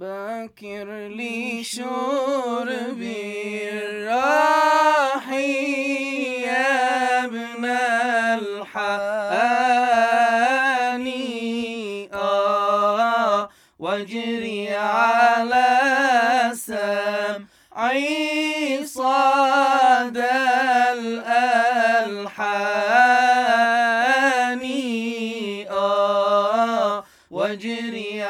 باكر لي شربي الراحي يا ابن الحاني آه واجري على سمعي صاد الألحاني آه واجري